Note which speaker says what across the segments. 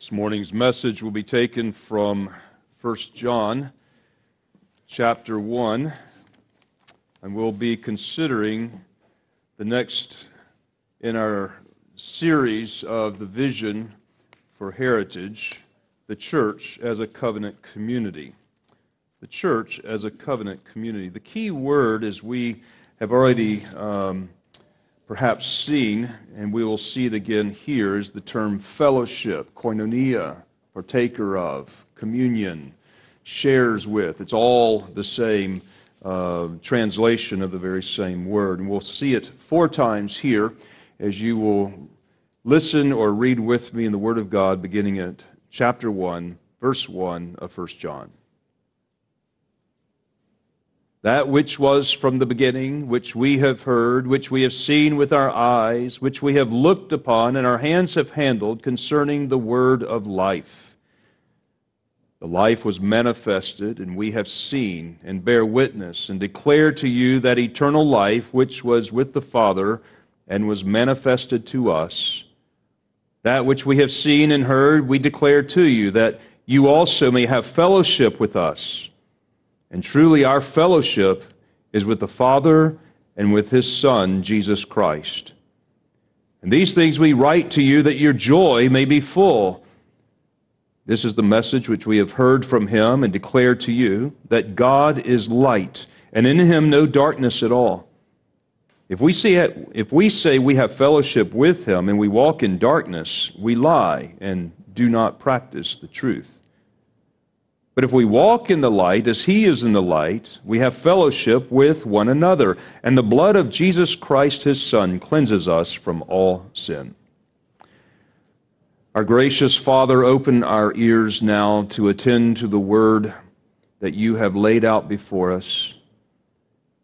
Speaker 1: This morning's message will be taken from 1 John chapter 1, and we'll be considering the next in our series of the vision for heritage, the church as a covenant community. The church as a covenant community. The key word, as we have already um, perhaps seen, and we will see it again here, is the term fellowship, koinonia, partaker of, communion, shares with. It's all the same uh, translation of the very same word. And we'll see it four times here as you will listen or read with me in the Word of God, beginning at chapter 1, verse 1 of 1 John that which was from the beginning, which we have heard, which we have seen with our eyes, which we have looked upon, and our hands have handled concerning the word of life. The life was manifested, and we have seen, and bear witness, and declare to you that eternal life which was with the Father and was manifested to us. That which we have seen and heard, we declare to you, that you also may have fellowship with us. And truly, our fellowship is with the Father and with His Son, Jesus Christ. And these things we write to you that your joy may be full. This is the message which we have heard from Him and declare to you that God is light, and in Him no darkness at all. If we, see it, if we say we have fellowship with Him and we walk in darkness, we lie and do not practice the truth. But if we walk in the light as he is in the light, we have fellowship with one another, and the blood of Jesus Christ his Son cleanses us from all sin. Our gracious Father, open our ears now to attend to the word that you have laid out before us.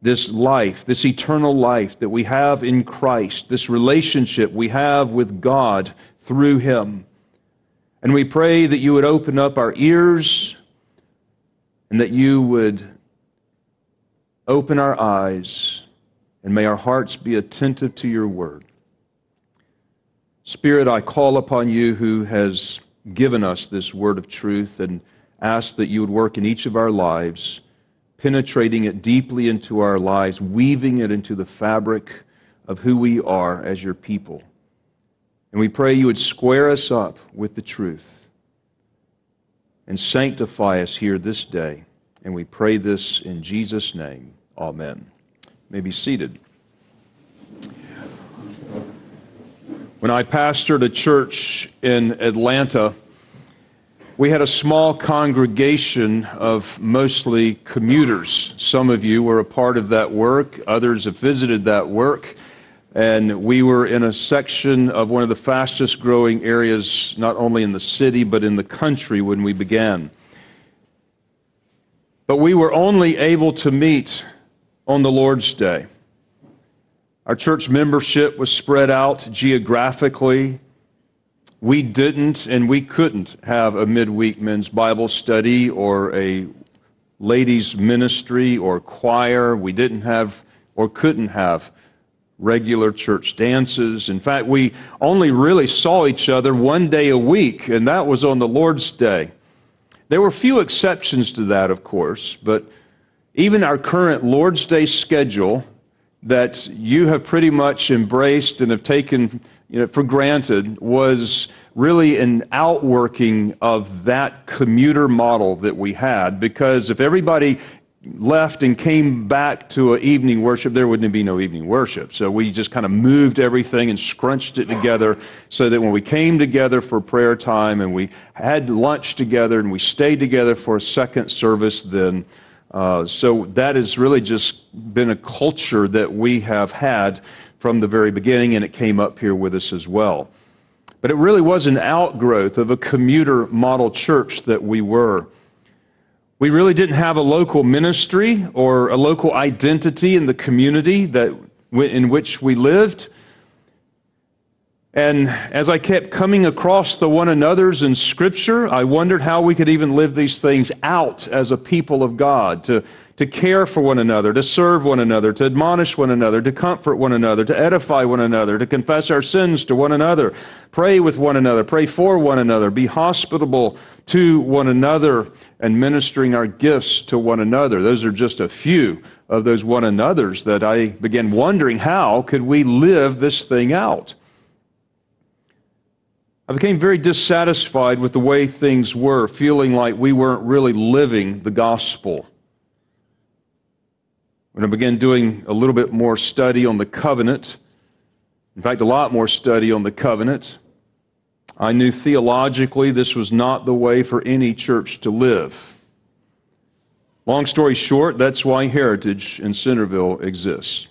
Speaker 1: This life, this eternal life that we have in Christ, this relationship we have with God through him. And we pray that you would open up our ears and that you would open our eyes and may our hearts be attentive to your word. Spirit, I call upon you who has given us this word of truth and ask that you would work in each of our lives, penetrating it deeply into our lives, weaving it into the fabric of who we are as your people. And we pray you would square us up with the truth and sanctify us here this day. And we pray this in Jesus' name. Amen. You may be seated. When I pastored a church in Atlanta, we had a small congregation of mostly commuters. Some of you were a part of that work, others have visited that work. And we were in a section of one of the fastest growing areas, not only in the city, but in the country when we began. But we were only able to meet on the Lord's Day. Our church membership was spread out geographically. We didn't and we couldn't have a midweek men's Bible study or a ladies' ministry or choir. We didn't have or couldn't have regular church dances. In fact, we only really saw each other one day a week, and that was on the Lord's Day. There were few exceptions to that, of course, but even our current Lord's Day schedule that you have pretty much embraced and have taken you know, for granted was really an outworking of that commuter model that we had because if everybody left and came back to an evening worship, there wouldn't be no evening worship. So we just kind of moved everything and scrunched it together so that when we came together for prayer time and we had lunch together and we stayed together for a second service, then uh, so that has really just been a culture that we have had from the very beginning, and it came up here with us as well. But it really was an outgrowth of a commuter model church that we were. We really didn't have a local ministry or a local identity in the community that, in which we lived. And as I kept coming across the one another's in Scripture, I wondered how we could even live these things out as a people of God, to, to care for one another, to serve one another, to admonish one another, to comfort one another, to edify one another, to confess our sins to one another, pray with one another, pray for one another, be hospitable to one another, and ministering our gifts to one another. Those are just a few of those one another's that I began wondering how could we live this thing out? I became very dissatisfied with the way things were, feeling like we weren't really living the gospel. When I began doing a little bit more study on the covenant, in fact, a lot more study on the covenant, I knew theologically this was not the way for any church to live. Long story short, that's why Heritage in Centerville exists.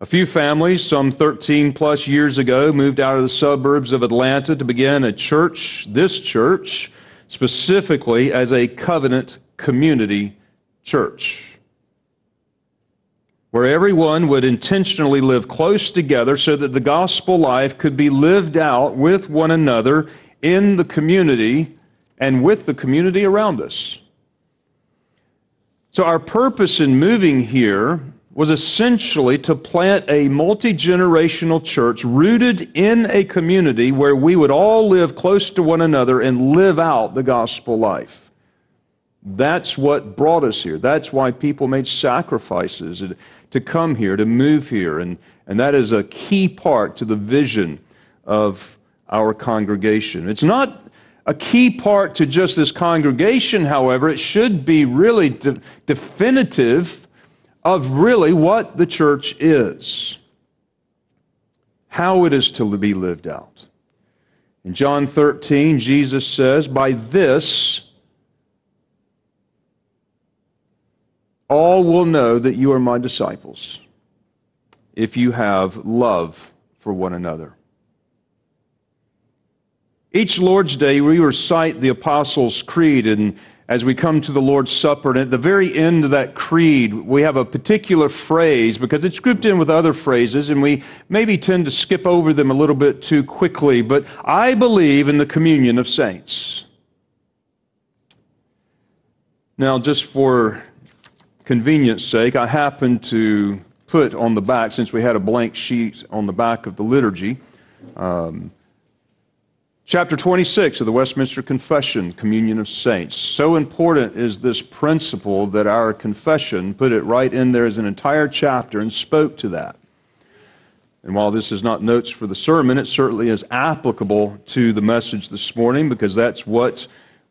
Speaker 1: A few families, some 13 plus years ago, moved out of the suburbs of Atlanta to begin a church, this church, specifically as a covenant community church, where everyone would intentionally live close together so that the gospel life could be lived out with one another in the community and with the community around us. So, our purpose in moving here was essentially to plant a multi generational church rooted in a community where we would all live close to one another and live out the gospel life. That's what brought us here. That's why people made sacrifices to come here, to move here. And, and that is a key part to the vision of our congregation. It's not a key part to just this congregation, however. It should be really de- definitive of really what the church is, how it is to be lived out. In John 13, Jesus says, By this, all will know that you are my disciples if you have love for one another. Each Lord's Day, we recite the Apostles' Creed, and as we come to the Lord's Supper. And at the very end of that creed, we have a particular phrase because it's grouped in with other phrases, and we maybe tend to skip over them a little bit too quickly. But I believe in the communion of saints. Now, just for convenience sake, I happen to put on the back, since we had a blank sheet on the back of the liturgy, um, Chapter 26 of the Westminster Confession, Communion of Saints. So important is this principle that our confession put it right in there as an entire chapter and spoke to that. And while this is not notes for the sermon, it certainly is applicable to the message this morning because that's what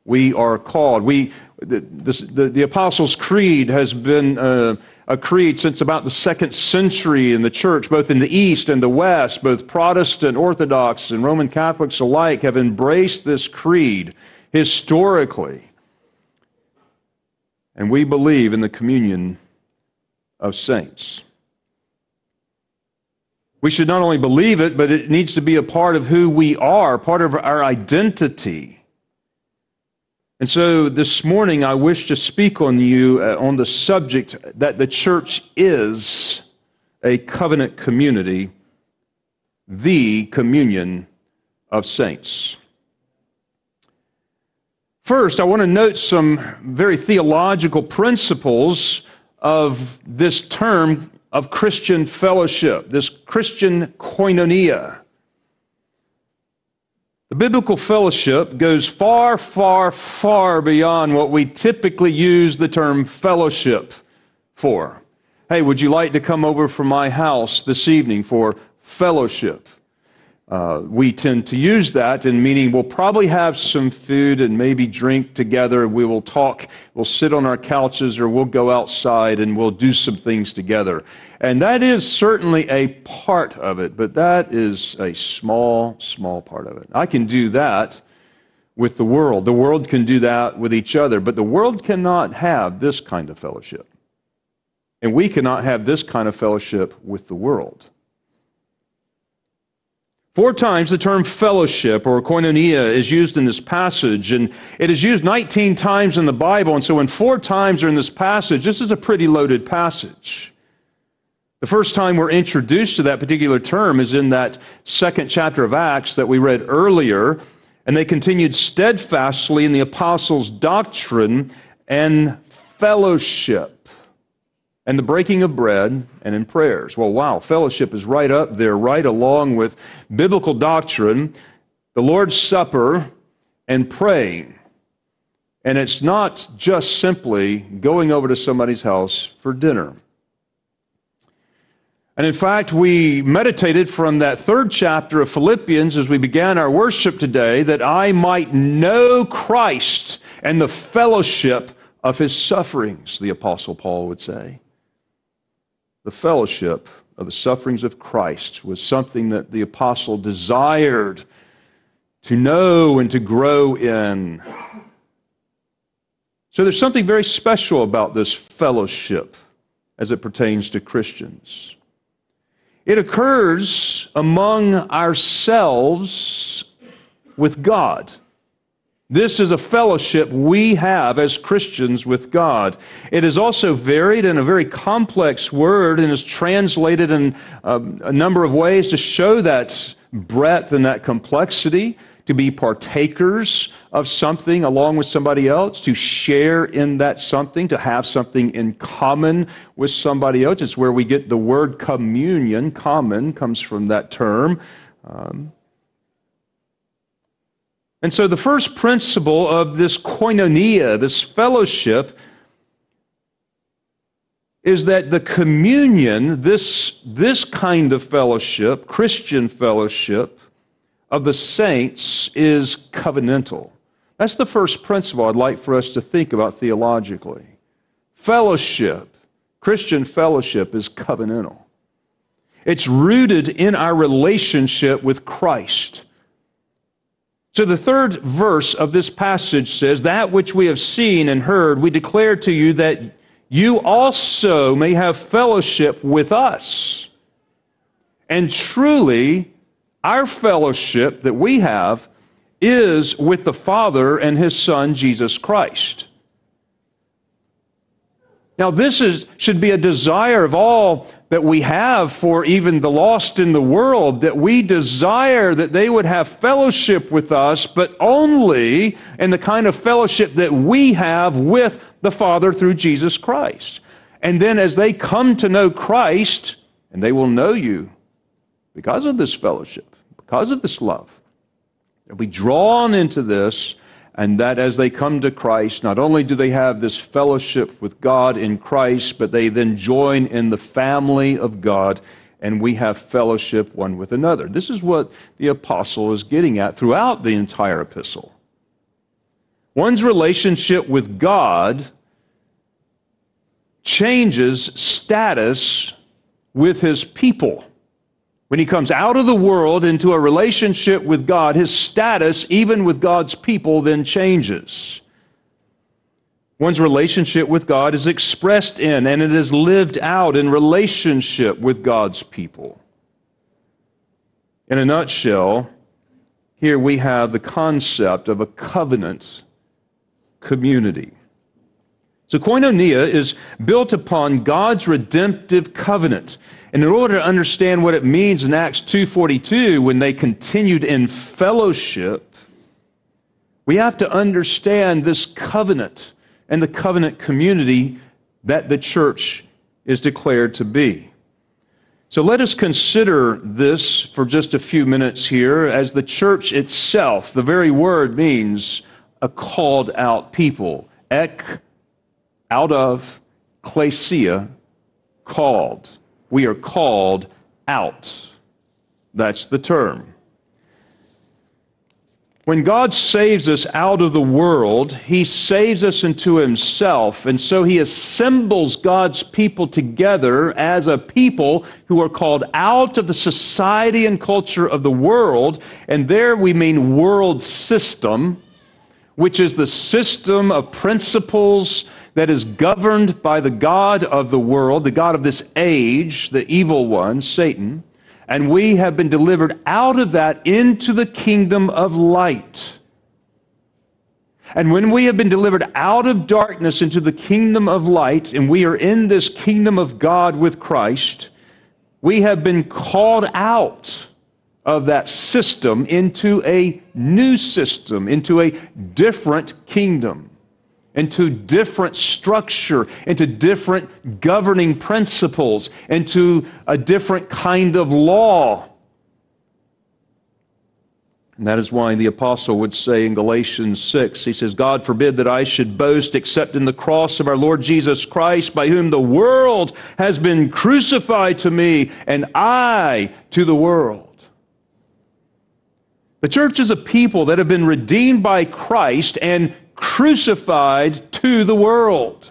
Speaker 1: we are called. We, the, the, the Apostles' Creed has been. Uh, a creed since about the second century in the church, both in the East and the West. Both Protestant, Orthodox, and Roman Catholics alike have embraced this creed historically. And we believe in the communion of saints. We should not only believe it, but it needs to be a part of who we are, part of our identity. And so this morning, I wish to speak on you uh, on the subject that the church is a covenant community, the communion of saints. First, I want to note some very theological principles of this term of Christian fellowship, this Christian koinonia. The biblical fellowship goes far, far, far beyond what we typically use the term fellowship for. Hey, would you like to come over from my house this evening for fellowship? Uh, we tend to use that in meaning we'll probably have some food and maybe drink together. We will talk. We'll sit on our couches or we'll go outside and we'll do some things together. And that is certainly a part of it, but that is a small, small part of it. I can do that with the world. The world can do that with each other, but the world cannot have this kind of fellowship. And we cannot have this kind of fellowship with the world. Four times the term fellowship or koinonia is used in this passage, and it is used 19 times in the Bible. And so, when four times are in this passage, this is a pretty loaded passage. The first time we're introduced to that particular term is in that second chapter of Acts that we read earlier, and they continued steadfastly in the apostles' doctrine and fellowship. And the breaking of bread and in prayers. Well, wow, fellowship is right up there, right along with biblical doctrine, the Lord's Supper, and praying. And it's not just simply going over to somebody's house for dinner. And in fact, we meditated from that third chapter of Philippians as we began our worship today that I might know Christ and the fellowship of his sufferings, the Apostle Paul would say. The fellowship of the sufferings of Christ was something that the Apostle desired to know and to grow in. So there's something very special about this fellowship as it pertains to Christians. It occurs among ourselves with God. This is a fellowship we have as Christians with God. It is also varied in a very complex word and is translated in um, a number of ways to show that breadth and that complexity to be partakers of something along with somebody else, to share in that something, to have something in common with somebody else. It's where we get the word communion. Common comes from that term. Um, and so the first principle of this koinonia, this fellowship, is that the communion, this, this kind of fellowship, Christian fellowship, of the saints is covenantal. That's the first principle I'd like for us to think about theologically. Fellowship, Christian fellowship, is covenantal. It's rooted in our relationship with Christ. So the third verse of this passage says, That which we have seen and heard, we declare to you that you also may have fellowship with us. And truly, our fellowship that we have is with the Father and His Son, Jesus Christ. Now, this is, should be a desire of all that we have for even the lost in the world, that we desire that they would have fellowship with us, but only in the kind of fellowship that we have with the Father through Jesus Christ. And then as they come to know Christ, and they will know you because of this fellowship, because of this love. They'll be drawn into this, and that as they come to Christ, not only do they have this fellowship with God in Christ, but they then join in the family of God, and we have fellowship one with another. This is what the apostle is getting at throughout the entire epistle. One's relationship with God changes status with his people. When he comes out of the world into a relationship with God, his status, even with God's people, then changes. One's relationship with God is expressed in and it is lived out in relationship with God's people. In a nutshell, here we have the concept of a covenant community. So koinonia is built upon God's redemptive covenant. And in order to understand what it means in Acts 2:42 when they continued in fellowship, we have to understand this covenant and the covenant community that the church is declared to be. So let us consider this for just a few minutes here as the church itself, the very word means a called out people. Ek, out of, klesia, called. We are called out. That's the term. When God saves us out of the world, He saves us into Himself. And so He assembles God's people together as a people who are called out of the society and culture of the world. And there we mean world system, which is the system of principles that is governed by the God of the world, the God of this age, the evil one, Satan, and we have been delivered out of that into the kingdom of light. And when we have been delivered out of darkness into the kingdom of light, and we are in this kingdom of God with Christ, we have been called out of that system into a new system, into a different kingdom. Into different structure, into different governing principles, into a different kind of law. And that is why the apostle would say in Galatians 6, he says, God forbid that I should boast except in the cross of our Lord Jesus Christ, by whom the world has been crucified to me, and I to the world. The church is a people that have been redeemed by Christ and crucified to the world.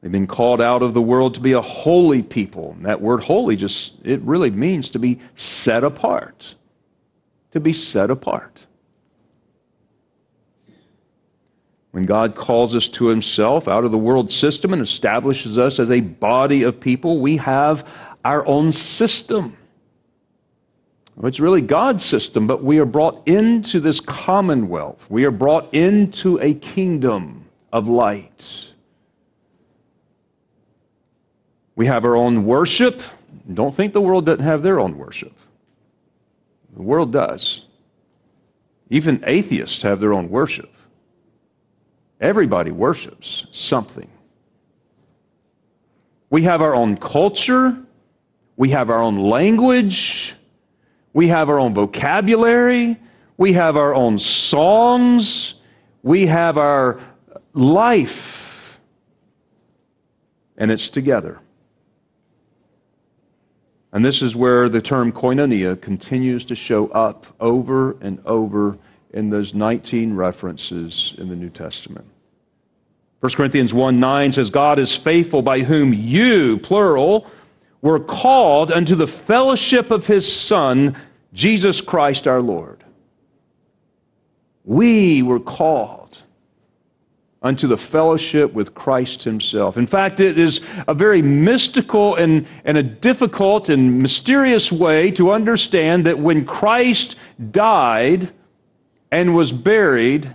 Speaker 1: They've been called out of the world to be a holy people. And that word holy just, it really means to be set apart. To be set apart. When God calls us to Himself out of the world system and establishes us as a body of people, we have our own system. It's really God's system, but we are brought into this commonwealth. We are brought into a kingdom of light. We have our own worship. Don't think the world doesn't have their own worship. The world does. Even atheists have their own worship. Everybody worships something. We have our own culture. We have our own language. We have our own vocabulary. We have our own songs. We have our life. And it's together. And this is where the term koinonia continues to show up over and over in those 19 references in the New Testament. 1 Corinthians 1 9 says, God is faithful by whom you, plural, were called unto the fellowship of his Son, Jesus Christ our Lord. We were called unto the fellowship with Christ Himself. In fact, it is a very mystical and, and a difficult and mysterious way to understand that when Christ died and was buried,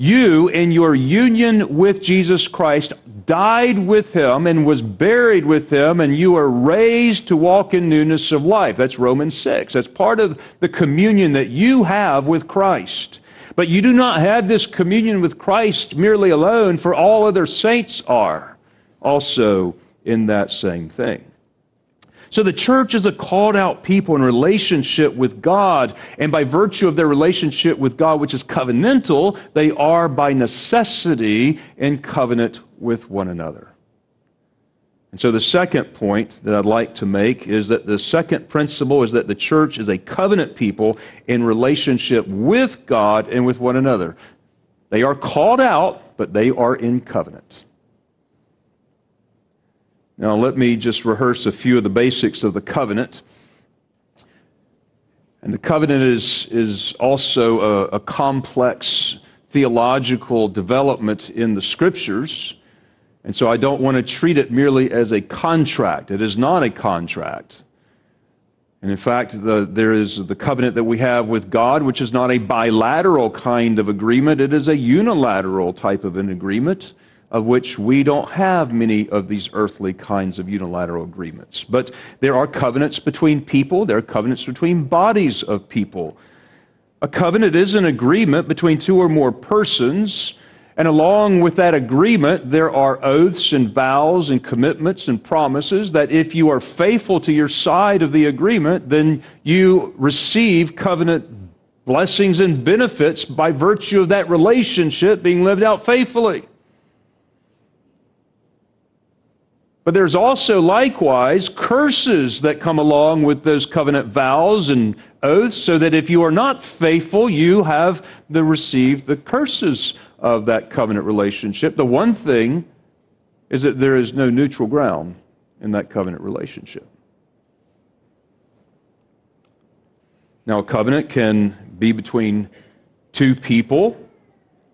Speaker 1: you, in your union with Jesus Christ, died with him and was buried with him, and you are raised to walk in newness of life. That's Romans 6. That's part of the communion that you have with Christ. But you do not have this communion with Christ merely alone, for all other saints are also in that same thing. So the church is a called out people in relationship with God, and by virtue of their relationship with God, which is covenantal, they are by necessity in covenant with one another. And so the second point that I'd like to make is that the second principle is that the church is a covenant people in relationship with God and with one another. They are called out, but they are in covenant. Now, let me just rehearse a few of the basics of the covenant. And the covenant is, is also a, a complex theological development in the scriptures. And so I don't want to treat it merely as a contract. It is not a contract. And in fact, the, there is the covenant that we have with God, which is not a bilateral kind of agreement, it is a unilateral type of an agreement of which we don't have many of these earthly kinds of unilateral agreements. But there are covenants between people, there are covenants between bodies of people. A covenant is an agreement between two or more persons, and along with that agreement, there are oaths and vows and commitments and promises that if you are faithful to your side of the agreement, then you receive covenant blessings and benefits by virtue of that relationship being lived out faithfully. But there's also likewise curses that come along with those covenant vows and oaths, so that if you are not faithful, you have the, received the curses of that covenant relationship. The one thing is that there is no neutral ground in that covenant relationship. Now, a covenant can be between two people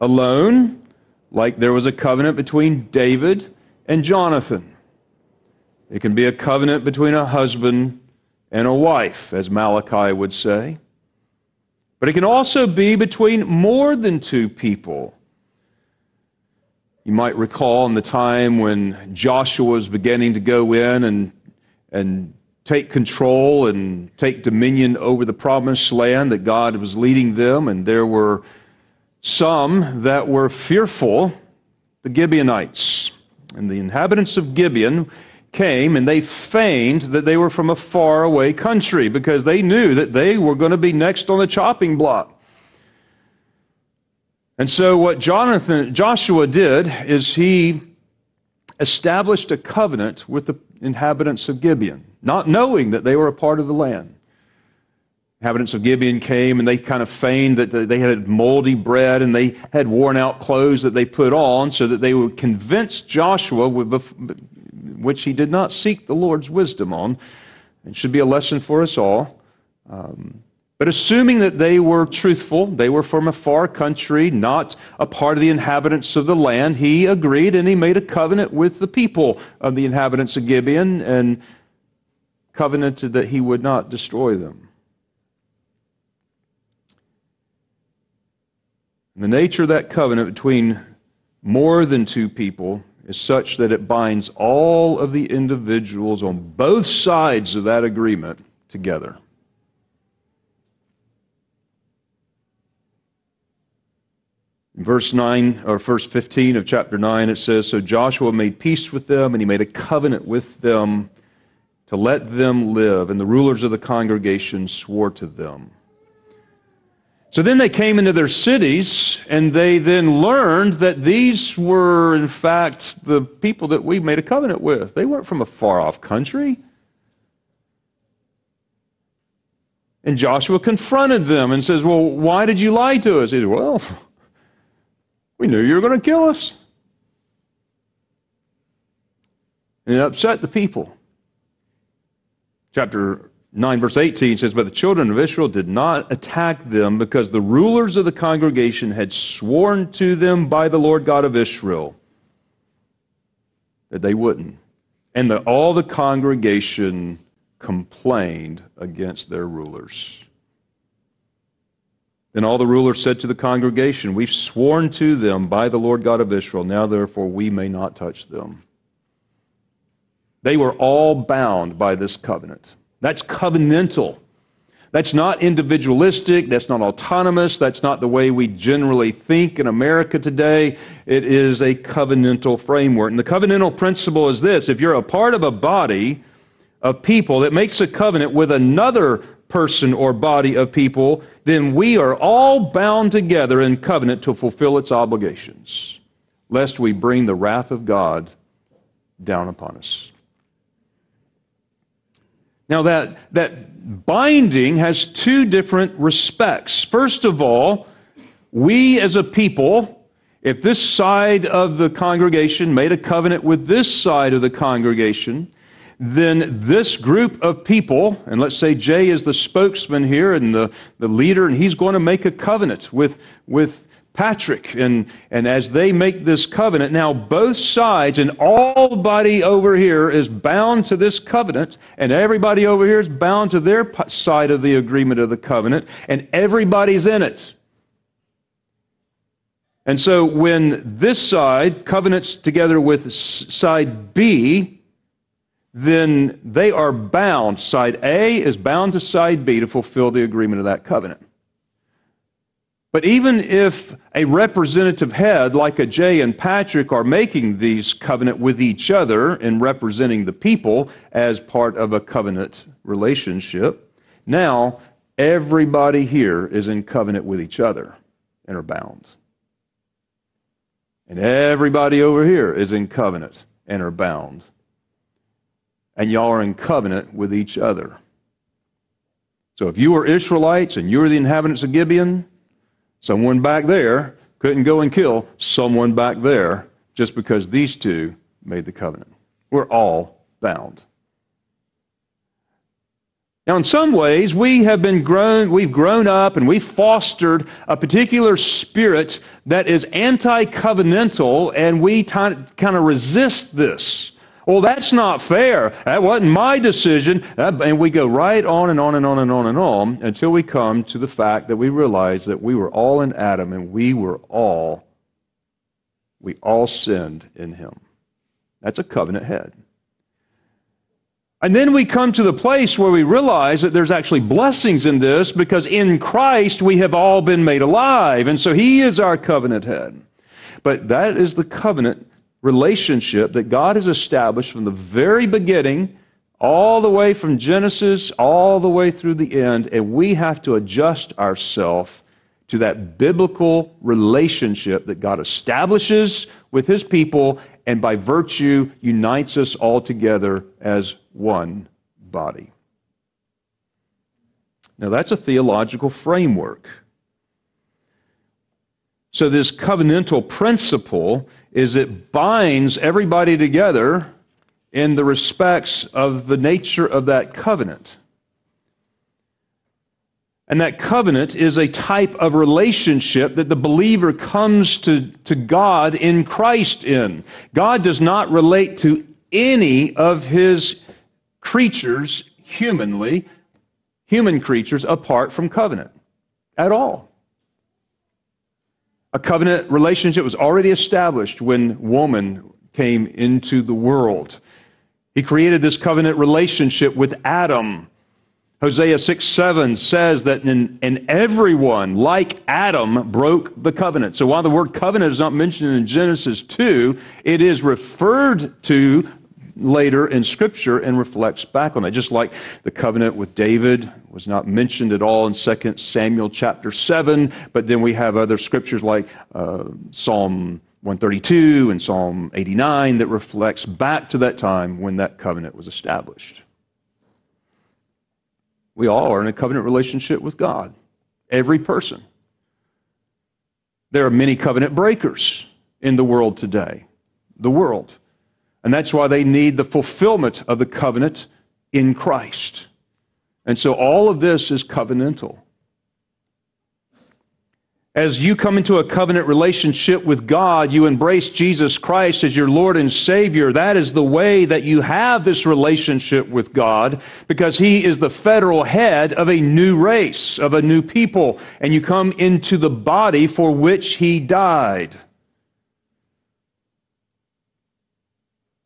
Speaker 1: alone, like there was a covenant between David and Jonathan. It can be a covenant between a husband and a wife, as Malachi would say. But it can also be between more than two people. You might recall in the time when Joshua was beginning to go in and, and take control and take dominion over the promised land that God was leading them, and there were some that were fearful, the Gibeonites. And the inhabitants of Gibeon came and they feigned that they were from a faraway country because they knew that they were going to be next on the chopping block. And so what Jonathan Joshua did is he established a covenant with the inhabitants of Gibeon, not knowing that they were a part of the land. Inhabitants of Gibeon came and they kind of feigned that they had moldy bread and they had worn out clothes that they put on so that they would convince Joshua, which he did not seek the Lord's wisdom on. It should be a lesson for us all. Um, but assuming that they were truthful, they were from a far country, not a part of the inhabitants of the land, he agreed and he made a covenant with the people of the inhabitants of Gibeon and covenanted that he would not destroy them. And the nature of that covenant between more than two people is such that it binds all of the individuals on both sides of that agreement together. In verse 9, or verse 15 of chapter 9, it says So Joshua made peace with them, and he made a covenant with them to let them live, and the rulers of the congregation swore to them. So then they came into their cities, and they then learned that these were, in fact, the people that we made a covenant with. They weren't from a far off country. And Joshua confronted them and says, Well, why did you lie to us? He said, Well, we knew you were going to kill us. And it upset the people. Chapter 9, verse 18 says, But the children of Israel did not attack them because the rulers of the congregation had sworn to them by the Lord God of Israel that they wouldn't. And that all the congregation complained against their rulers. Then all the rulers said to the congregation, We've sworn to them by the Lord God of Israel, now therefore we may not touch them. They were all bound by this covenant. That's covenantal. That's not individualistic. That's not autonomous. That's not the way we generally think in America today. It is a covenantal framework. And the covenantal principle is this if you're a part of a body of people that makes a covenant with another person or body of people, then we are all bound together in covenant to fulfill its obligations, lest we bring the wrath of God down upon us. Now, that, that binding has two different respects. First of all, we as a people, if this side of the congregation made a covenant with this side of the congregation, then this group of people, and let's say Jay is the spokesman here and the, the leader, and he's going to make a covenant with, with Patrick. And, and as they make this covenant, now both sides and all body over here is bound to this covenant, and everybody over here is bound to their side of the agreement of the covenant, and everybody's in it. And so when this side covenants together with side B, then they are bound. Side A is bound to side B to fulfill the agreement of that covenant. But even if a representative head like a Jay and Patrick are making these covenant with each other and representing the people as part of a covenant relationship, now everybody here is in covenant with each other and are bound. And everybody over here is in covenant and are bound and y'all are in covenant with each other. So if you are Israelites and you're the inhabitants of Gibeon, someone back there couldn't go and kill someone back there just because these two made the covenant. We're all bound. Now, in some ways, we have been grown, we've grown up and we've fostered a particular spirit that is anti covenantal, and we kind of resist this. Well, that's not fair. That wasn't my decision. And we go right on and on and on and on and on until we come to the fact that we realize that we were all in Adam and we were all, we all sinned in him. That's a covenant head. And then we come to the place where we realize that there's actually blessings in this because in Christ we have all been made alive. And so he is our covenant head. But that is the covenant relationship that God has established from the very beginning, all the way from Genesis, all the way through the end. And we have to adjust ourselves to that biblical relationship that God establishes with his people and by virtue unites us all together as one body. Now, that's a theological framework. So, this covenantal principle is it binds everybody together in the respects of the nature of that covenant. And that covenant is a type of relationship that the believer comes to, to God in Christ in. God does not relate to any of his creatures humanly, human creatures, apart from covenant at all. A covenant relationship was already established when woman came into the world. He created this covenant relationship with Adam Hosea 6 7 says that in, everyone, like Adam, broke the covenant. So while the word covenant is not mentioned in Genesis 2, it is referred to later in Scripture and reflects back on that. Just like the covenant with David was not mentioned at all in 2 Samuel chapter 7, but then we have other scriptures like uh, Psalm 132 and Psalm 89 that reflects back to that time when that covenant was established. We all are in a covenant relationship with God. Every person. There are many covenant breakers in the world today. The world. And that's why they need the fulfillment of the covenant in Christ. And so all of this is covenantal. As you come into a covenant relationship with God, you embrace Jesus Christ as your Lord and Savior. That is the way that you have this relationship with God because He is the federal head of a new race, of a new people, and you come into the body for which He died.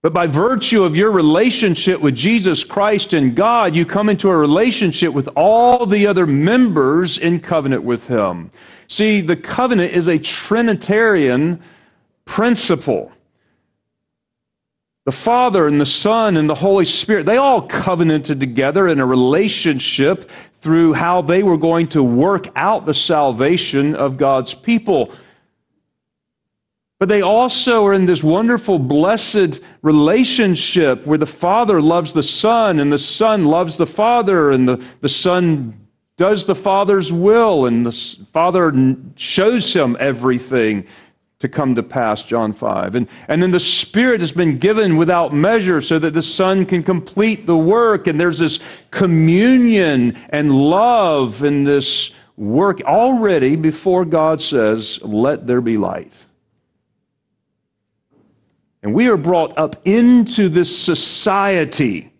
Speaker 1: But by virtue of your relationship with Jesus Christ and God, you come into a relationship with all the other members in covenant with Him. See, the covenant is a Trinitarian principle. The Father and the Son and the Holy Spirit, they all covenanted together in a relationship through how they were going to work out the salvation of God's people. But they also are in this wonderful, blessed relationship where the Father loves the Son and the Son loves the Father and the, the Son does the Father's will, and the Father shows him everything to come to pass, John 5. And, and then the Spirit has been given without measure so that the Son can complete the work. And there's this communion and love in this work already before God says, Let there be light. And we are brought up into this society,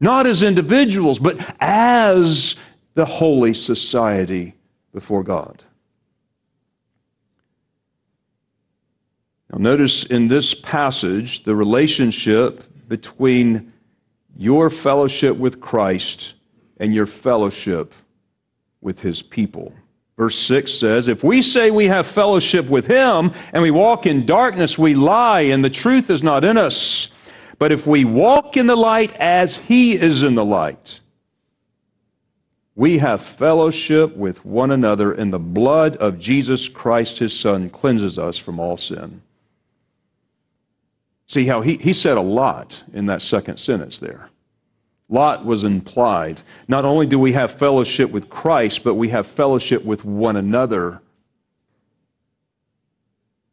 Speaker 1: not as individuals, but as the holy society before God. Now, notice in this passage the relationship between your fellowship with Christ and your fellowship with his people. Verse 6 says, If we say we have fellowship with him and we walk in darkness, we lie and the truth is not in us. But if we walk in the light as he is in the light, we have fellowship with one another, and the blood of Jesus Christ, his Son, cleanses us from all sin. See how he, he said a lot in that second sentence there. Lot was implied. Not only do we have fellowship with Christ, but we have fellowship with one another.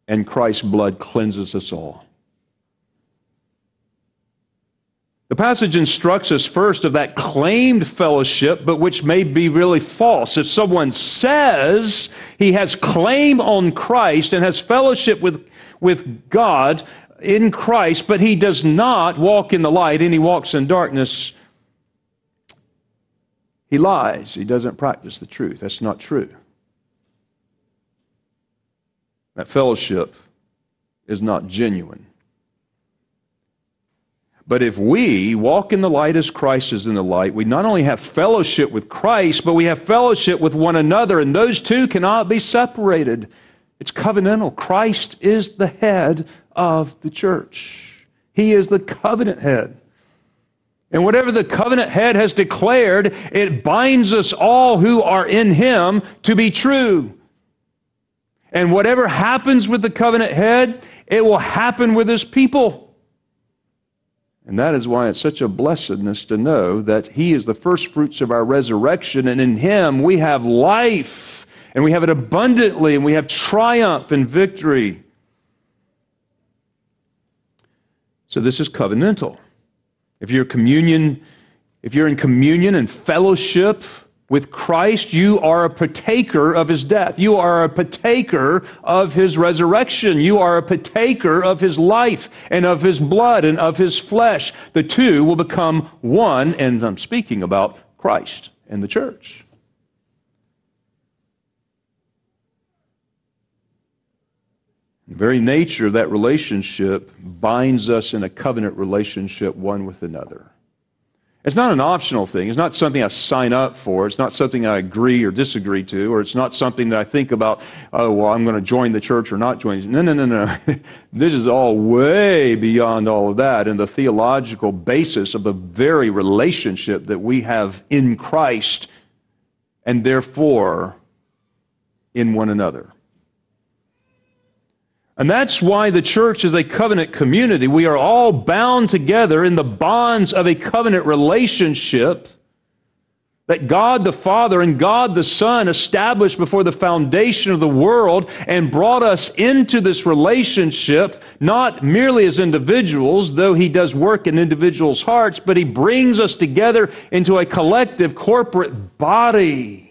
Speaker 1: And Christ's blood cleanses us all. The passage instructs us first of that claimed fellowship, but which may be really false. If someone says he has claim on Christ and has fellowship with, with God in Christ, but he does not walk in the light and he walks in darkness, he lies. He doesn't practice the truth. That's not true. That fellowship is not genuine. But if we walk in the light as Christ is in the light, we not only have fellowship with Christ, but we have fellowship with one another, and those two cannot be separated. It's covenantal. Christ is the head of the church, He is the covenant head. And whatever the covenant head has declared, it binds us all who are in Him to be true. And whatever happens with the covenant head, it will happen with His people. And that is why it's such a blessedness to know that He is the first fruits of our resurrection, and in Him we have life, and we have it abundantly, and we have triumph and victory. So this is covenantal. If you're communion, if you're in communion and fellowship with Christ, you are a partaker of his death. You are a partaker of his resurrection. You are a partaker of his life and of his blood and of his flesh. The two will become one, and I'm speaking about Christ and the church. The very nature of that relationship binds us in a covenant relationship one with another. It's not an optional thing. It's not something I sign up for. It's not something I agree or disagree to, or it's not something that I think about, oh, well, I'm going to join the church or not join. No, no, no, no. this is all way beyond all of that and the theological basis of the very relationship that we have in Christ and therefore in one another. And that's why the church is a covenant community. We are all bound together in the bonds of a covenant relationship that God the Father and God the Son established before the foundation of the world and brought us into this relationship, not merely as individuals, though He does work in individuals' hearts, but He brings us together into a collective corporate body.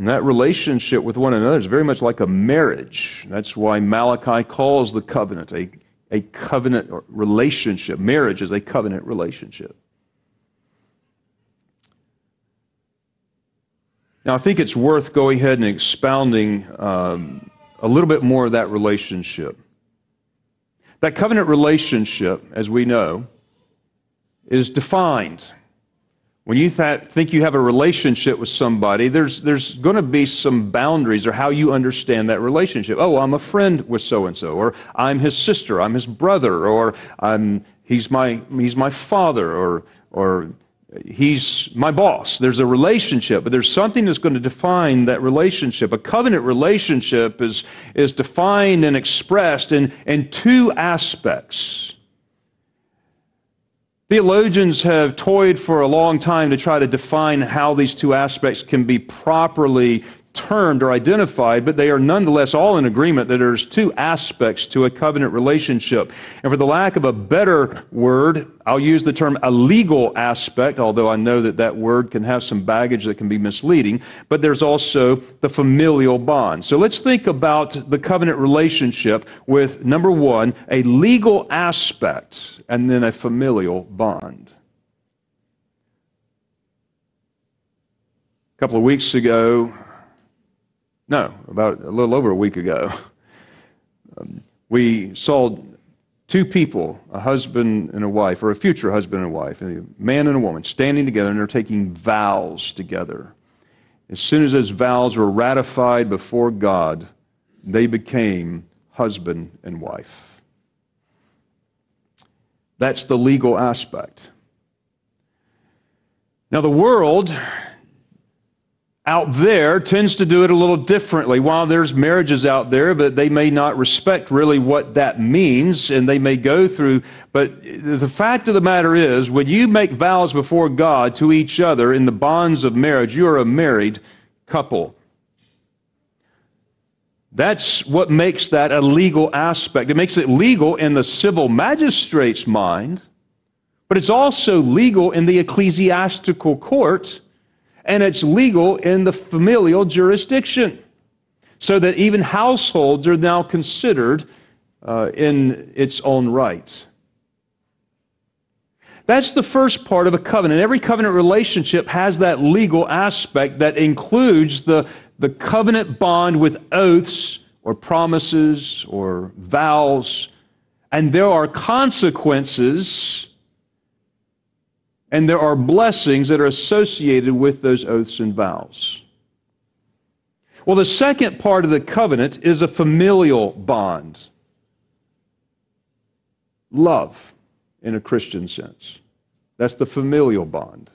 Speaker 1: And that relationship with one another is very much like a marriage. That's why Malachi calls the covenant a, a covenant relationship. Marriage is a covenant relationship. Now, I think it's worth going ahead and expounding um, a little bit more of that relationship. That covenant relationship, as we know, is defined when you th- think you have a relationship with somebody, there's, there's going to be some boundaries or how you understand that relationship. Oh, I'm a friend with so and so, or I'm his sister, I'm his brother, or I'm, he's, my, he's my father, or, or he's my boss. There's a relationship, but there's something that's going to define that relationship. A covenant relationship is, is defined and expressed in, in two aspects. Theologians have toyed for a long time to try to define how these two aspects can be properly termed or identified, but they are nonetheless all in agreement that there's two aspects to a covenant relationship. And for the lack of a better word, I'll use the term a legal aspect, although I know that that word can have some baggage that can be misleading, but there's also the familial bond. So let's think about the covenant relationship with number one, a legal aspect, and then a familial bond. A couple of weeks ago, no, about a little over a week ago. Um, we saw two people, a husband and a wife, or a future husband and wife, a man and a woman, standing together and they're taking vows together. As soon as those vows were ratified before God, they became husband and wife. That's the legal aspect. Now, the world out there tends to do it a little differently. While there's marriages out there, but they may not respect really what that means, and they may go through. But the fact of the matter is, when you make vows before God to each other in the bonds of marriage, you are a married couple. That's what makes that a legal aspect. It makes it legal in the civil magistrate's mind, but it's also legal in the ecclesiastical court and it's legal in the familial jurisdiction. So that even households are now considered uh, in its own right. That's the first part of a covenant. Every covenant relationship has that legal aspect that includes the, the covenant bond with oaths or promises or vows, and there are consequences and there are blessings that are associated with those oaths and vows. Well, the second part of the covenant is a familial bond love in a Christian sense. That's the familial bond.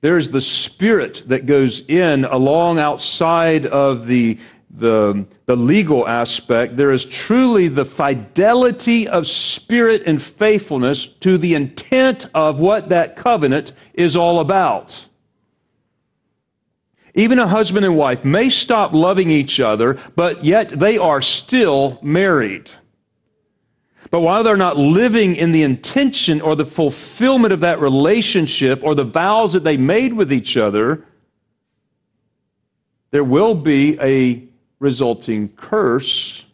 Speaker 1: There's the spirit that goes in along outside of the, the, the legal aspect. There is truly the fidelity of spirit and faithfulness to the intent of what that covenant is all about. Even a husband and wife may stop loving each other, but yet they are still married. But while they're not living in the intention or the fulfillment of that relationship or the vows that they made with each other, there will be a resulting curse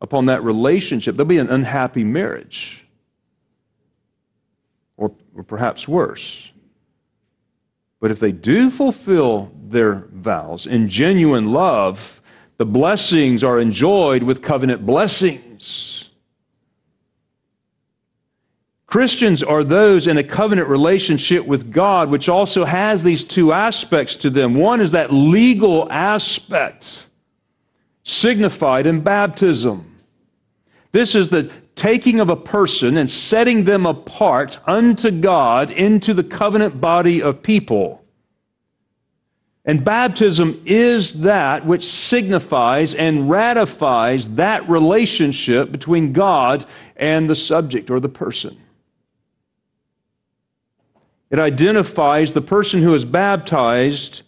Speaker 1: upon that relationship. There'll be an unhappy marriage, or, or perhaps worse. But if they do fulfill their vows in genuine love, the blessings are enjoyed with covenant blessings. Christians are those in a covenant relationship with God, which also has these two aspects to them. One is that legal aspect signified in baptism. This is the taking of a person and setting them apart unto God into the covenant body of people. And baptism is that which signifies and ratifies that relationship between God and the subject or the person. It identifies the person who is baptized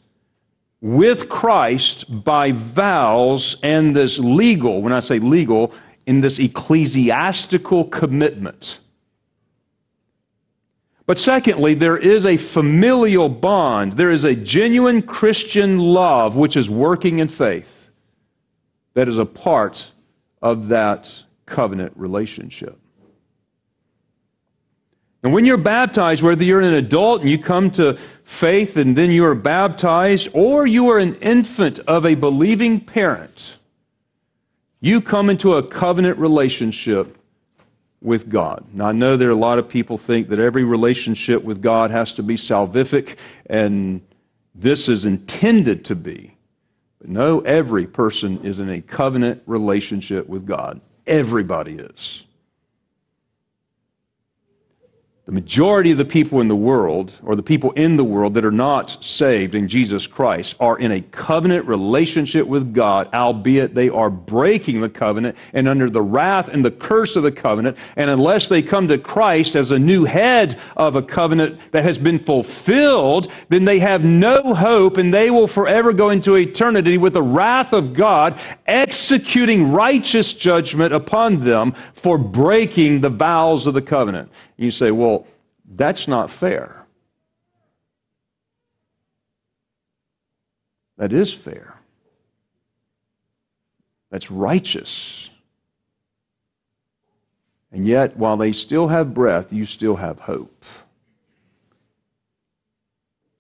Speaker 1: with Christ by vows and this legal, when I say legal, in this ecclesiastical commitment. But secondly, there is a familial bond. There is a genuine Christian love which is working in faith that is a part of that covenant relationship. And when you're baptized, whether you're an adult and you come to faith and then you are baptized, or you are an infant of a believing parent, you come into a covenant relationship with God. Now, I know there are a lot of people think that every relationship with God has to be salvific, and this is intended to be. But no, every person is in a covenant relationship with God. Everybody is. The majority of the people in the world, or the people in the world that are not saved in Jesus Christ, are in a covenant relationship with God, albeit they are breaking the covenant and under the wrath and the curse of the covenant. And unless they come to Christ as a new head of a covenant that has been fulfilled, then they have no hope and they will forever go into eternity with the wrath of God executing righteous judgment upon them for breaking the vows of the covenant. You say, well, that's not fair. That is fair. That's righteous. And yet, while they still have breath, you still have hope.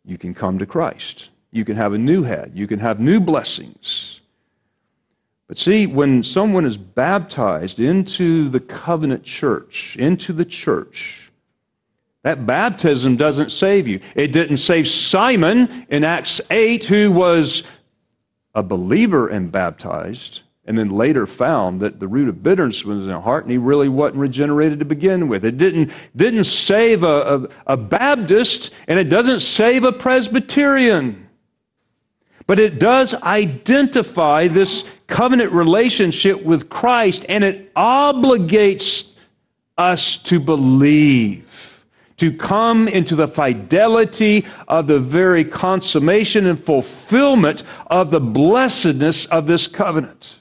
Speaker 1: You can come to Christ. You can have a new head. You can have new blessings. But see, when someone is baptized into the covenant church, into the church, that baptism doesn't save you. It didn't save Simon in Acts 8, who was a believer and baptized, and then later found that the root of bitterness was in his heart, and he really wasn't regenerated to begin with. It didn't, didn't save a, a, a Baptist, and it doesn't save a Presbyterian. But it does identify this covenant relationship with Christ, and it obligates us to believe, to come into the fidelity of the very consummation and fulfillment of the blessedness of this covenant.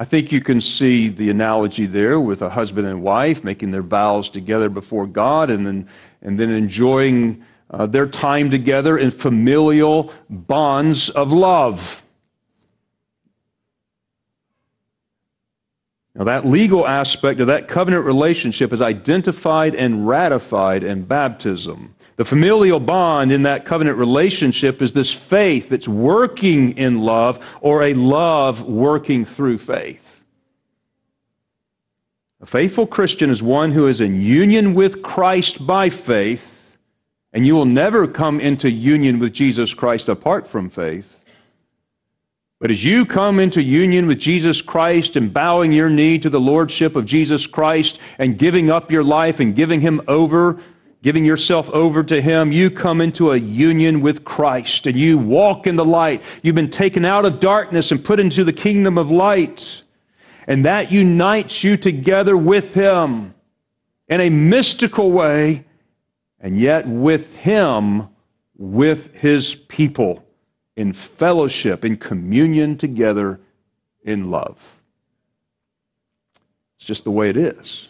Speaker 1: I think you can see the analogy there with a husband and wife making their vows together before God and then, and then enjoying uh, their time together in familial bonds of love. Now, that legal aspect of that covenant relationship is identified and ratified in baptism. The familial bond in that covenant relationship is this faith that's working in love or a love working through faith. A faithful Christian is one who is in union with Christ by faith, and you will never come into union with Jesus Christ apart from faith. But as you come into union with Jesus Christ and bowing your knee to the Lordship of Jesus Christ and giving up your life and giving Him over, giving yourself over to Him, you come into a union with Christ and you walk in the light. You've been taken out of darkness and put into the kingdom of light. And that unites you together with Him in a mystical way, and yet with Him, with His people in fellowship, in communion together in love. It's just the way it is.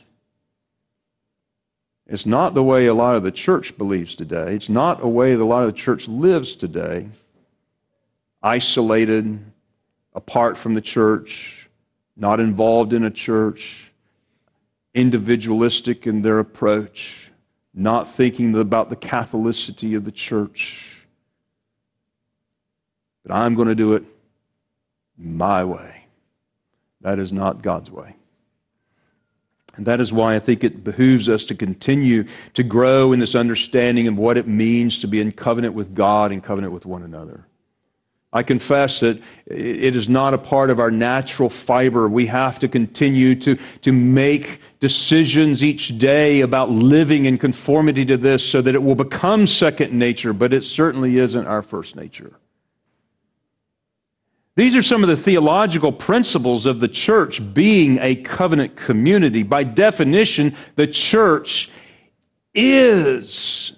Speaker 1: It's not the way a lot of the church believes today. It's not a way that a lot of the church lives today. Isolated, apart from the church, not involved in a church, individualistic in their approach, not thinking about the Catholicity of the church but I'm going to do it my way. That is not God's way. And that is why I think it behooves us to continue to grow in this understanding of what it means to be in covenant with God and covenant with one another. I confess that it is not a part of our natural fiber. We have to continue to, to make decisions each day about living in conformity to this so that it will become second nature, but it certainly isn't our first nature. These are some of the theological principles of the church being a covenant community. By definition, the church is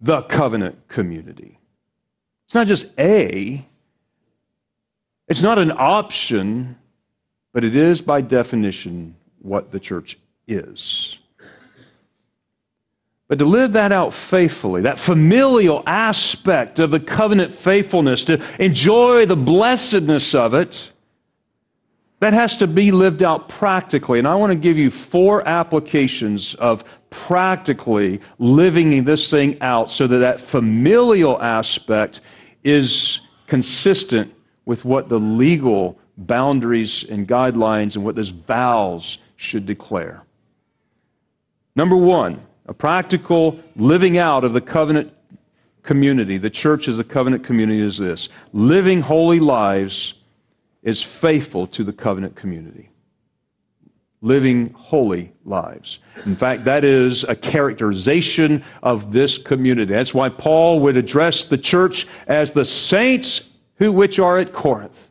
Speaker 1: the covenant community. It's not just a, it's not an option, but it is by definition what the church is. But to live that out faithfully, that familial aspect of the covenant faithfulness, to enjoy the blessedness of it, that has to be lived out practically. And I want to give you four applications of practically living this thing out so that that familial aspect is consistent with what the legal boundaries and guidelines and what those vows should declare. Number one, a practical living out of the covenant community, the church as a covenant community, is this living holy lives is faithful to the covenant community. Living holy lives. In fact, that is a characterization of this community. That's why Paul would address the church as the saints who which are at Corinth.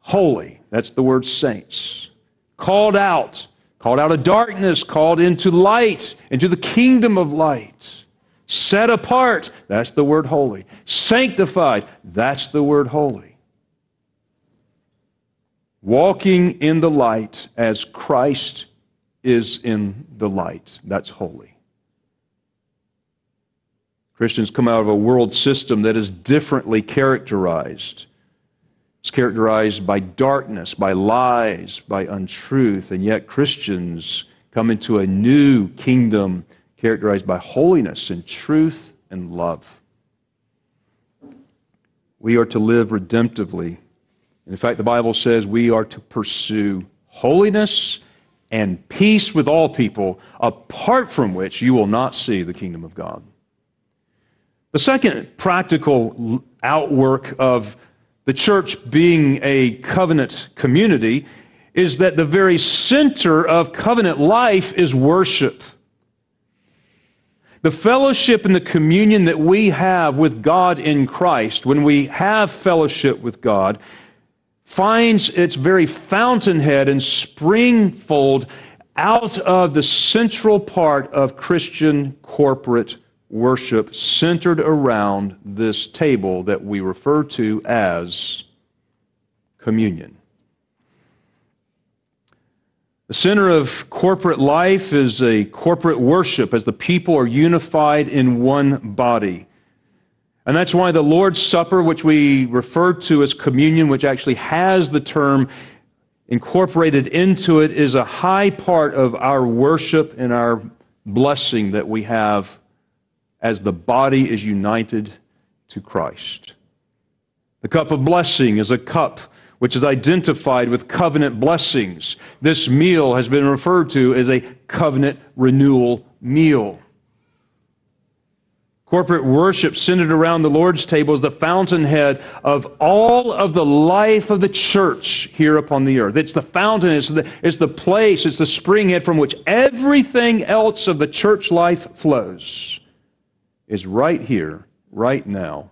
Speaker 1: Holy, that's the word saints. Called out called out of darkness, called into light, into the kingdom of light. Set apart, that's the word holy. Sanctified, that's the word holy. Walking in the light as Christ is in the light, that's holy. Christians come out of a world system that is differently characterized it's characterized by darkness, by lies, by untruth, and yet Christians come into a new kingdom characterized by holiness and truth and love. We are to live redemptively. In fact, the Bible says we are to pursue holiness and peace with all people, apart from which you will not see the kingdom of God. The second practical outwork of the church being a covenant community, is that the very center of covenant life is worship. The fellowship and the communion that we have with God in Christ, when we have fellowship with God, finds its very fountainhead and springfold out of the central part of Christian corporate worship centered around this table that we refer to as communion. The center of corporate life is a corporate worship as the people are unified in one body. And that's why the Lord's Supper, which we refer to as communion, which actually has the term incorporated into it is a high part of our worship and our blessing that we have as the body is united to Christ. The cup of blessing is a cup which is identified with covenant blessings. This meal has been referred to as a covenant renewal meal. Corporate worship centered around the Lord's table is the fountainhead of all of the life of the church here upon the earth. It's the fountain, it's the, it's the place, it's the springhead from which everything else of the church life flows, is right here, right now,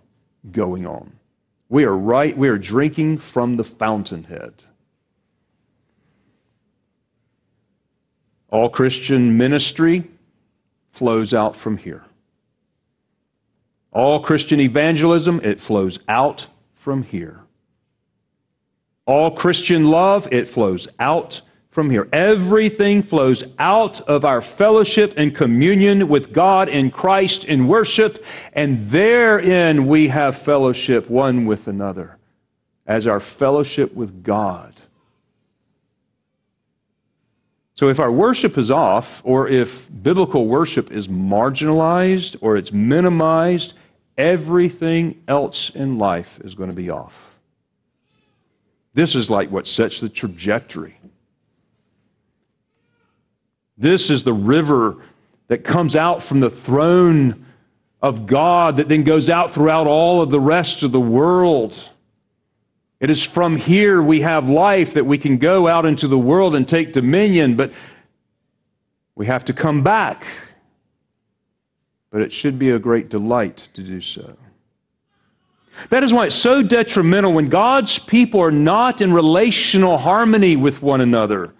Speaker 1: going on. We are right, we are drinking from the fountainhead. All Christian ministry flows out from here. All Christian evangelism, it flows out from here. All Christian love, it flows out from here. Everything flows out of our fellowship and communion with God in Christ in worship, and therein we have fellowship one with another as our fellowship with God. So if our worship is off, or if biblical worship is marginalized or it's minimized, everything else in life is going to be off. This is like what sets the trajectory. This is the river that comes out from the throne of God that then goes out throughout all of the rest of the world. It is from here we have life that we can go out into the world and take dominion, but we have to come back but it should be a great delight to do so. That is why it's so detrimental when God's people are not in relational harmony with one another.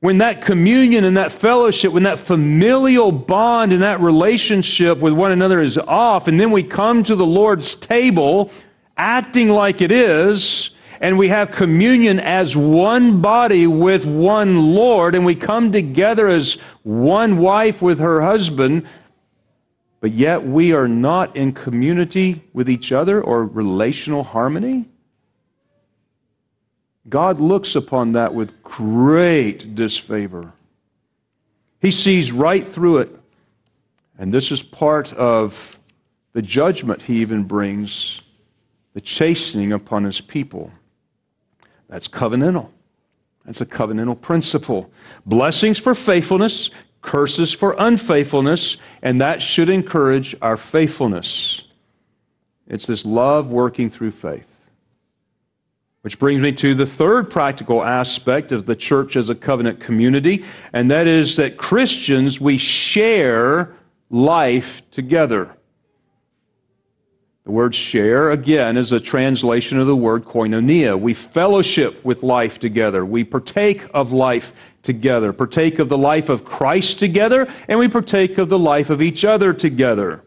Speaker 1: When that communion and that fellowship, when that familial bond and that relationship with one another is off, and then we come to the Lord's table acting like it is, and we have communion as one body with one Lord, and we come together as one wife with her husband, but yet we are not in community with each other or relational harmony? God looks upon that with great disfavor. He sees right through it. And this is part of the judgment he even brings, the chastening upon his people. That's covenantal. That's a covenantal principle. Blessings for faithfulness, curses for unfaithfulness, and that should encourage our faithfulness. It's this love working through faith. Which brings me to the third practical aspect of the church as a covenant community, and that is that Christians, we share life together. The word share, again, is a translation of the word koinonia. We fellowship with life together. We partake of life together, partake of the life of Christ together, and we partake of the life of each other together.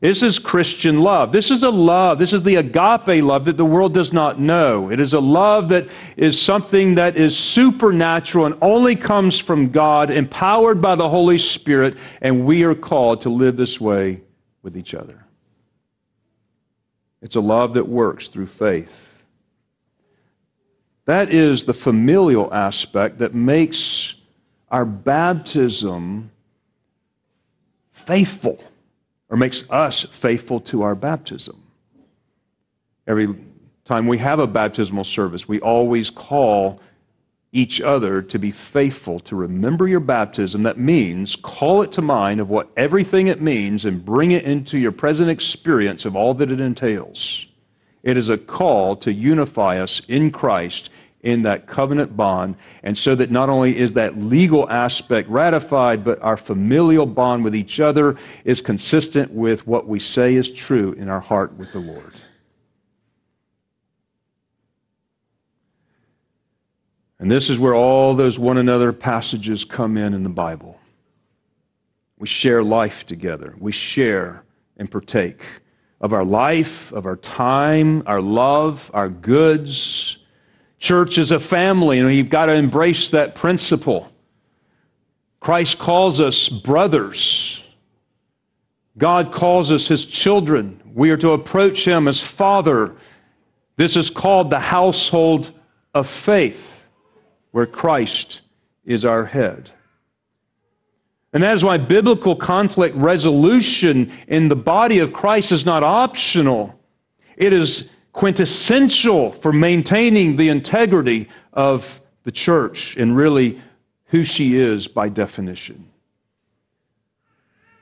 Speaker 1: This is Christian love. This is a love. This is the agape love that the world does not know. It is a love that is something that is supernatural and only comes from God, empowered by the Holy Spirit, and we are called to live this way with each other. It's a love that works through faith. That is the familial aspect that makes our baptism faithful, or makes us faithful to our baptism. Every time we have a baptismal service, we always call each other to be faithful, to remember your baptism. That means call it to mind of what everything it means and bring it into your present experience of all that it entails. It is a call to unify us in Christ in that covenant bond, and so that not only is that legal aspect ratified, but our familial bond with each other is consistent with what we say is true in our heart with the Lord. And this is where all those one another passages come in in the Bible. We share life together, we share and partake of our life, of our time, our love, our goods. Church is a family, and you've got to embrace that principle. Christ calls us brothers. God calls us his children. We are to approach him as Father. This is called the household of faith, where Christ is our head. And that is why biblical conflict resolution in the body of Christ is not optional. It is quintessential for maintaining the integrity of the church and really who she is by definition.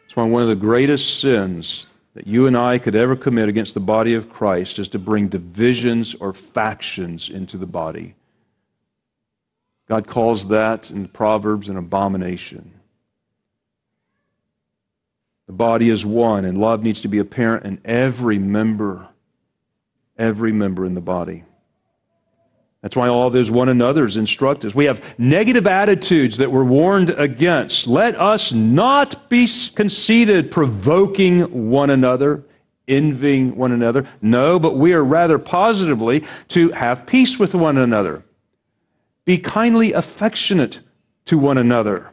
Speaker 1: That's why one of the greatest sins that you and I could ever commit against the body of Christ is to bring divisions or factions into the body. God calls that in Proverbs an abomination. The body is one, and love needs to be apparent in every member, every member in the body. That's why all those one another's instruct us. We have negative attitudes that we're warned against. Let us not be conceited, provoking one another, envying one another. No, but we are rather positively to have peace with one another. Be kindly affectionate to one another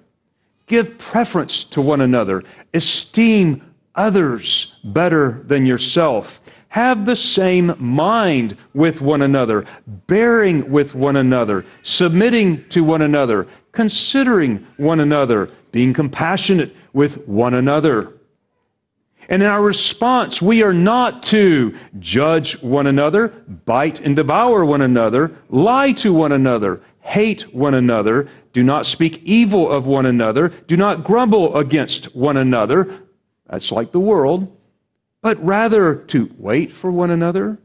Speaker 1: Give preference to one another. Esteem others better than yourself. Have the same mind with one another, bearing with one another, submitting to one another, considering one another, being compassionate with one another. And in our response, we are not to judge one another, bite and devour one another, lie to one another, hate one another, do not speak evil of one another. Do not grumble against one another. That's like the world. But rather to wait for one another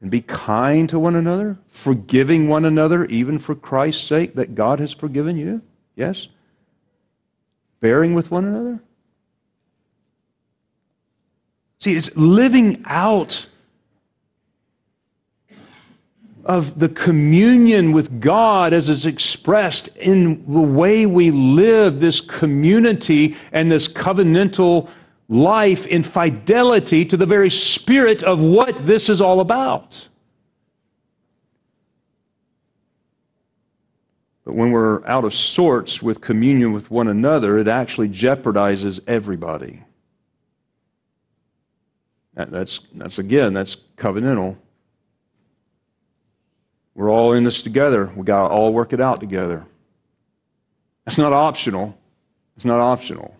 Speaker 1: and be kind to one another, forgiving one another, even for Christ's sake, that God has forgiven you. Yes? Bearing with one another. See, it's living out of the communion with God as is expressed in the way we live this community and this covenantal life in fidelity to the very spirit of what this is all about. But when we're out of sorts with communion with one another, it actually jeopardizes everybody. that's, that's again, that's covenantal. We're all in this together. We got to all work it out together. That's not optional. It's not optional.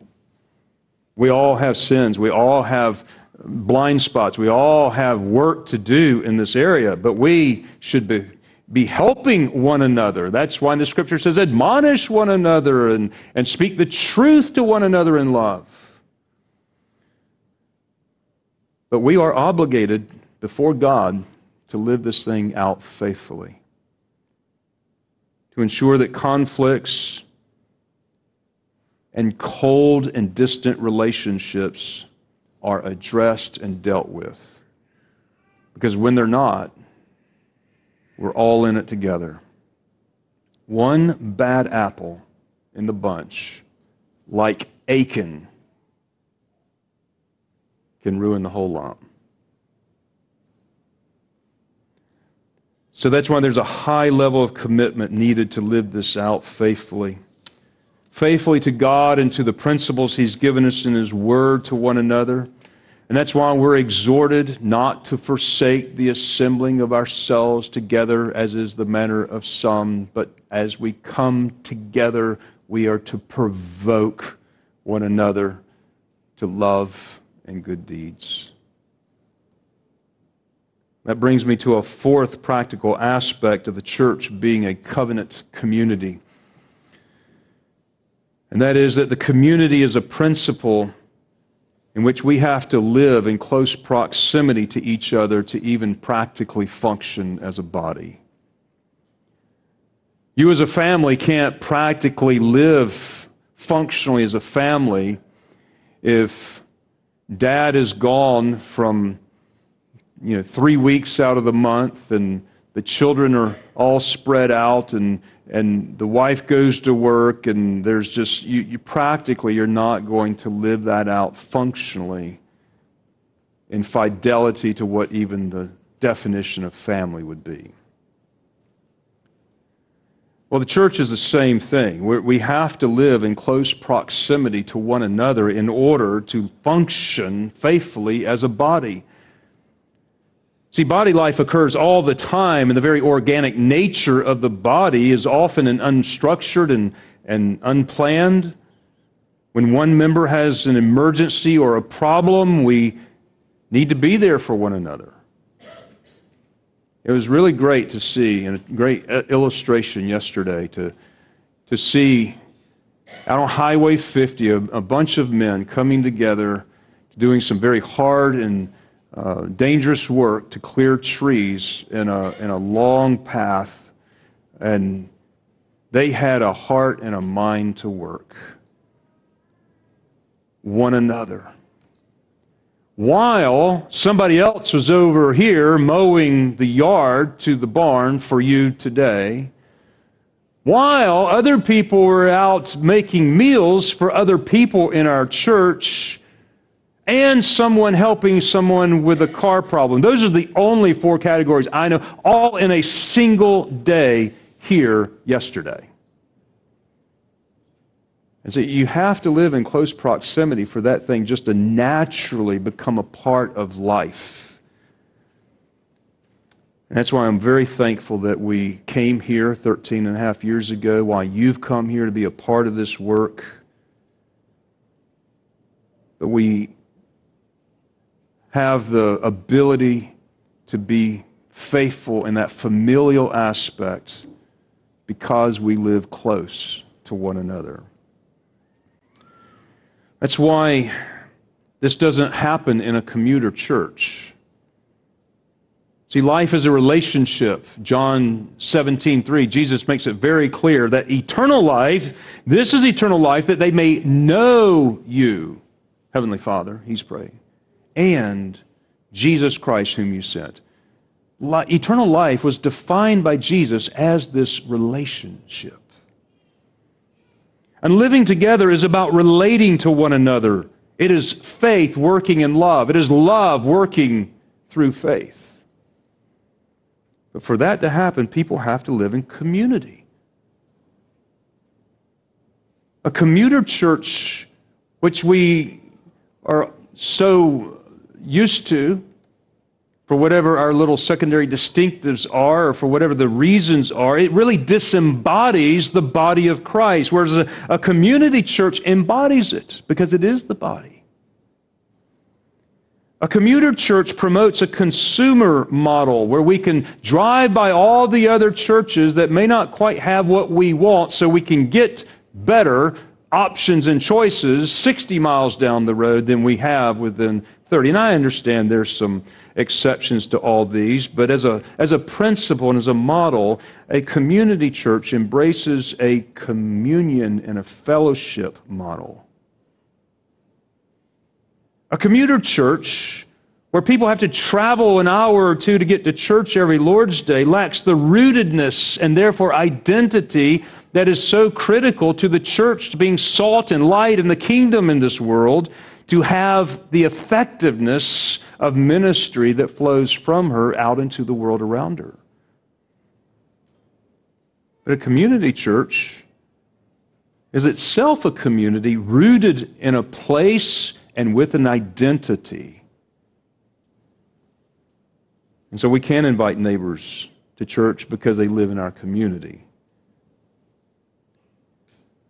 Speaker 1: We all have sins. We all have blind spots. We all have work to do in this area, but we should be, be helping one another. That's why the scripture says, admonish one another and, and speak the truth to one another in love. But we are obligated before God to live this thing out faithfully, to ensure that conflicts and cold and distant relationships are addressed and dealt with. Because when they're not, we're all in it together. One bad apple in the bunch, like Achan, can ruin the whole lump. So that's why there's a high level of commitment needed to live this out faithfully. Faithfully to God and to the principles He's given us in His Word to one another. And that's why we're exhorted not to forsake the assembling of ourselves together, as is the manner of some, but as we come together, we are to provoke one another to love and good deeds. That brings me to a fourth practical aspect of the church being a covenant community. And that is that the community is a principle in which we have to live in close proximity to each other to even practically function as a body. You, as a family, can't practically live functionally as a family if dad is gone from you know, three weeks out of the month, and the children are all spread out, and, and the wife goes to work, and there's just, you, you practically, you're not going to live that out functionally in fidelity to what even the definition of family would be. Well, the church is the same thing. We're, we have to live in close proximity to one another in order to function faithfully as a body. See, body life occurs all the time, and the very organic nature of the body is often an unstructured and, and unplanned. When one member has an emergency or a problem, we need to be there for one another. It was really great to see, and a great uh, illustration yesterday to, to see out on Highway 50 a, a bunch of men coming together, doing some very hard and uh, dangerous work to clear trees in a, in a long path. And they had a heart and a mind to work. One another. While somebody else was over here mowing the yard to the barn for you today, while other people were out making meals for other people in our church, and someone helping someone with a car problem. Those are the only four categories I know, all in a single day here yesterday. And so you have to live in close proximity for that thing just to naturally become a part of life. And that's why I'm very thankful that we came here 13 and a half years ago, why you've come here to be a part of this work. But we have the ability to be faithful in that familial aspect because we live close to one another. That's why this doesn't happen in a commuter church. See, life is a relationship. John 17, 3, Jesus makes it very clear that eternal life, this is eternal life, that they may know you, Heavenly Father, he's praying and Jesus Christ, whom you sent. Eternal life was defined by Jesus as this relationship. And living together is about relating to one another. It is faith working in love, it is love working through faith. But for that to happen, people have to live in community. A commuter church, which we are so used to, for whatever our little secondary distinctives are, or for whatever the reasons are, it really disembodies the body of Christ, whereas a, a community church embodies it because it is the body. A commuter church promotes a consumer model where we can drive by all the other churches that may not quite have what we want so we can get better options and choices 60 miles down the road than we have within 30. And I understand there's some exceptions to all these, but as a, as a principle and as a model, a community church embraces a communion and a fellowship model. A commuter church where people have to travel an hour or two to get to church every Lord's Day lacks the rootedness and therefore identity that is so critical to the church being salt and light in the kingdom in this world to have the effectiveness of ministry that flows from her out into the world around her. But a community church is itself a community rooted in a place and with an identity. And so we can invite neighbors to church because they live in our community.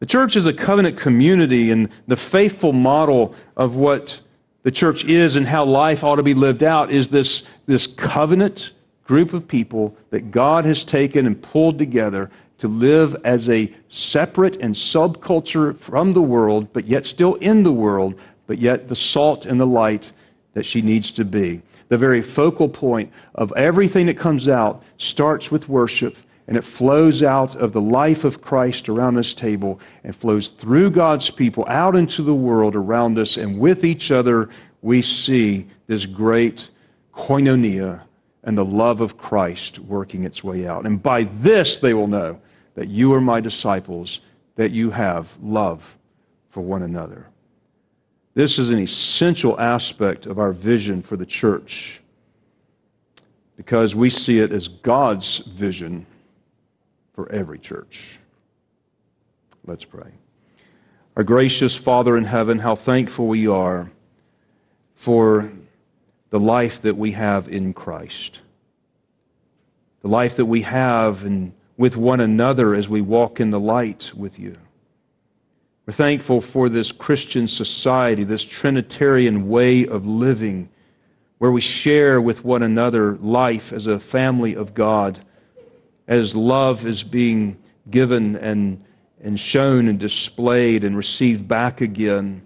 Speaker 1: The church is a covenant community, and the faithful model of what the church is and how life ought to be lived out is this, this covenant group of people that God has taken and pulled together to live as a separate and subculture from the world, but yet still in the world, but yet the salt and the light that she needs to be. The very focal point of everything that comes out starts with worship and it flows out of the life of Christ around this table and flows through God's people out into the world around us. And with each other, we see this great koinonia and the love of Christ working its way out. And by this, they will know that you are my disciples, that you have love for one another. This is an essential aspect of our vision for the church because we see it as God's vision for every church. Let's pray. Our gracious Father in heaven, how thankful we are for the life that we have in Christ, the life that we have in, with one another as we walk in the light with you. We're thankful for this Christian society, this Trinitarian way of living, where we share with one another life as a family of God, as love is being given and, and shown and displayed and received back again,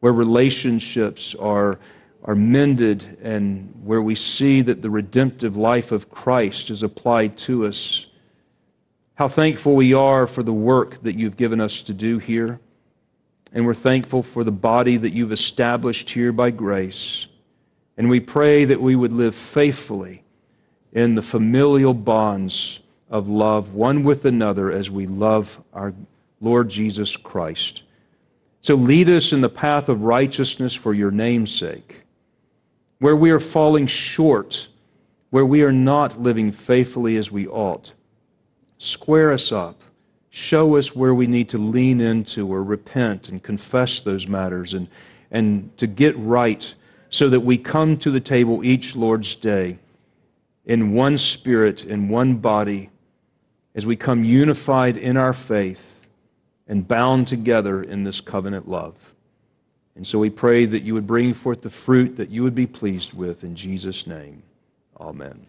Speaker 1: where relationships are, are mended and where we see that the redemptive life of Christ is applied to us. How thankful we are for the work that you've given us to do here. And we're thankful for the body that you've established here by grace. And we pray that we would live faithfully in the familial bonds of love one with another as we love our Lord Jesus Christ. So lead us in the path of righteousness for your name's sake. Where we are falling short, where we are not living faithfully as we ought, square us up show us where we need to lean into or repent and confess those matters and, and to get right so that we come to the table each Lord's day in one spirit, in one body, as we come unified in our faith and bound together in this covenant love. And so we pray that you would bring forth the fruit that you would be pleased with in Jesus' name. Amen.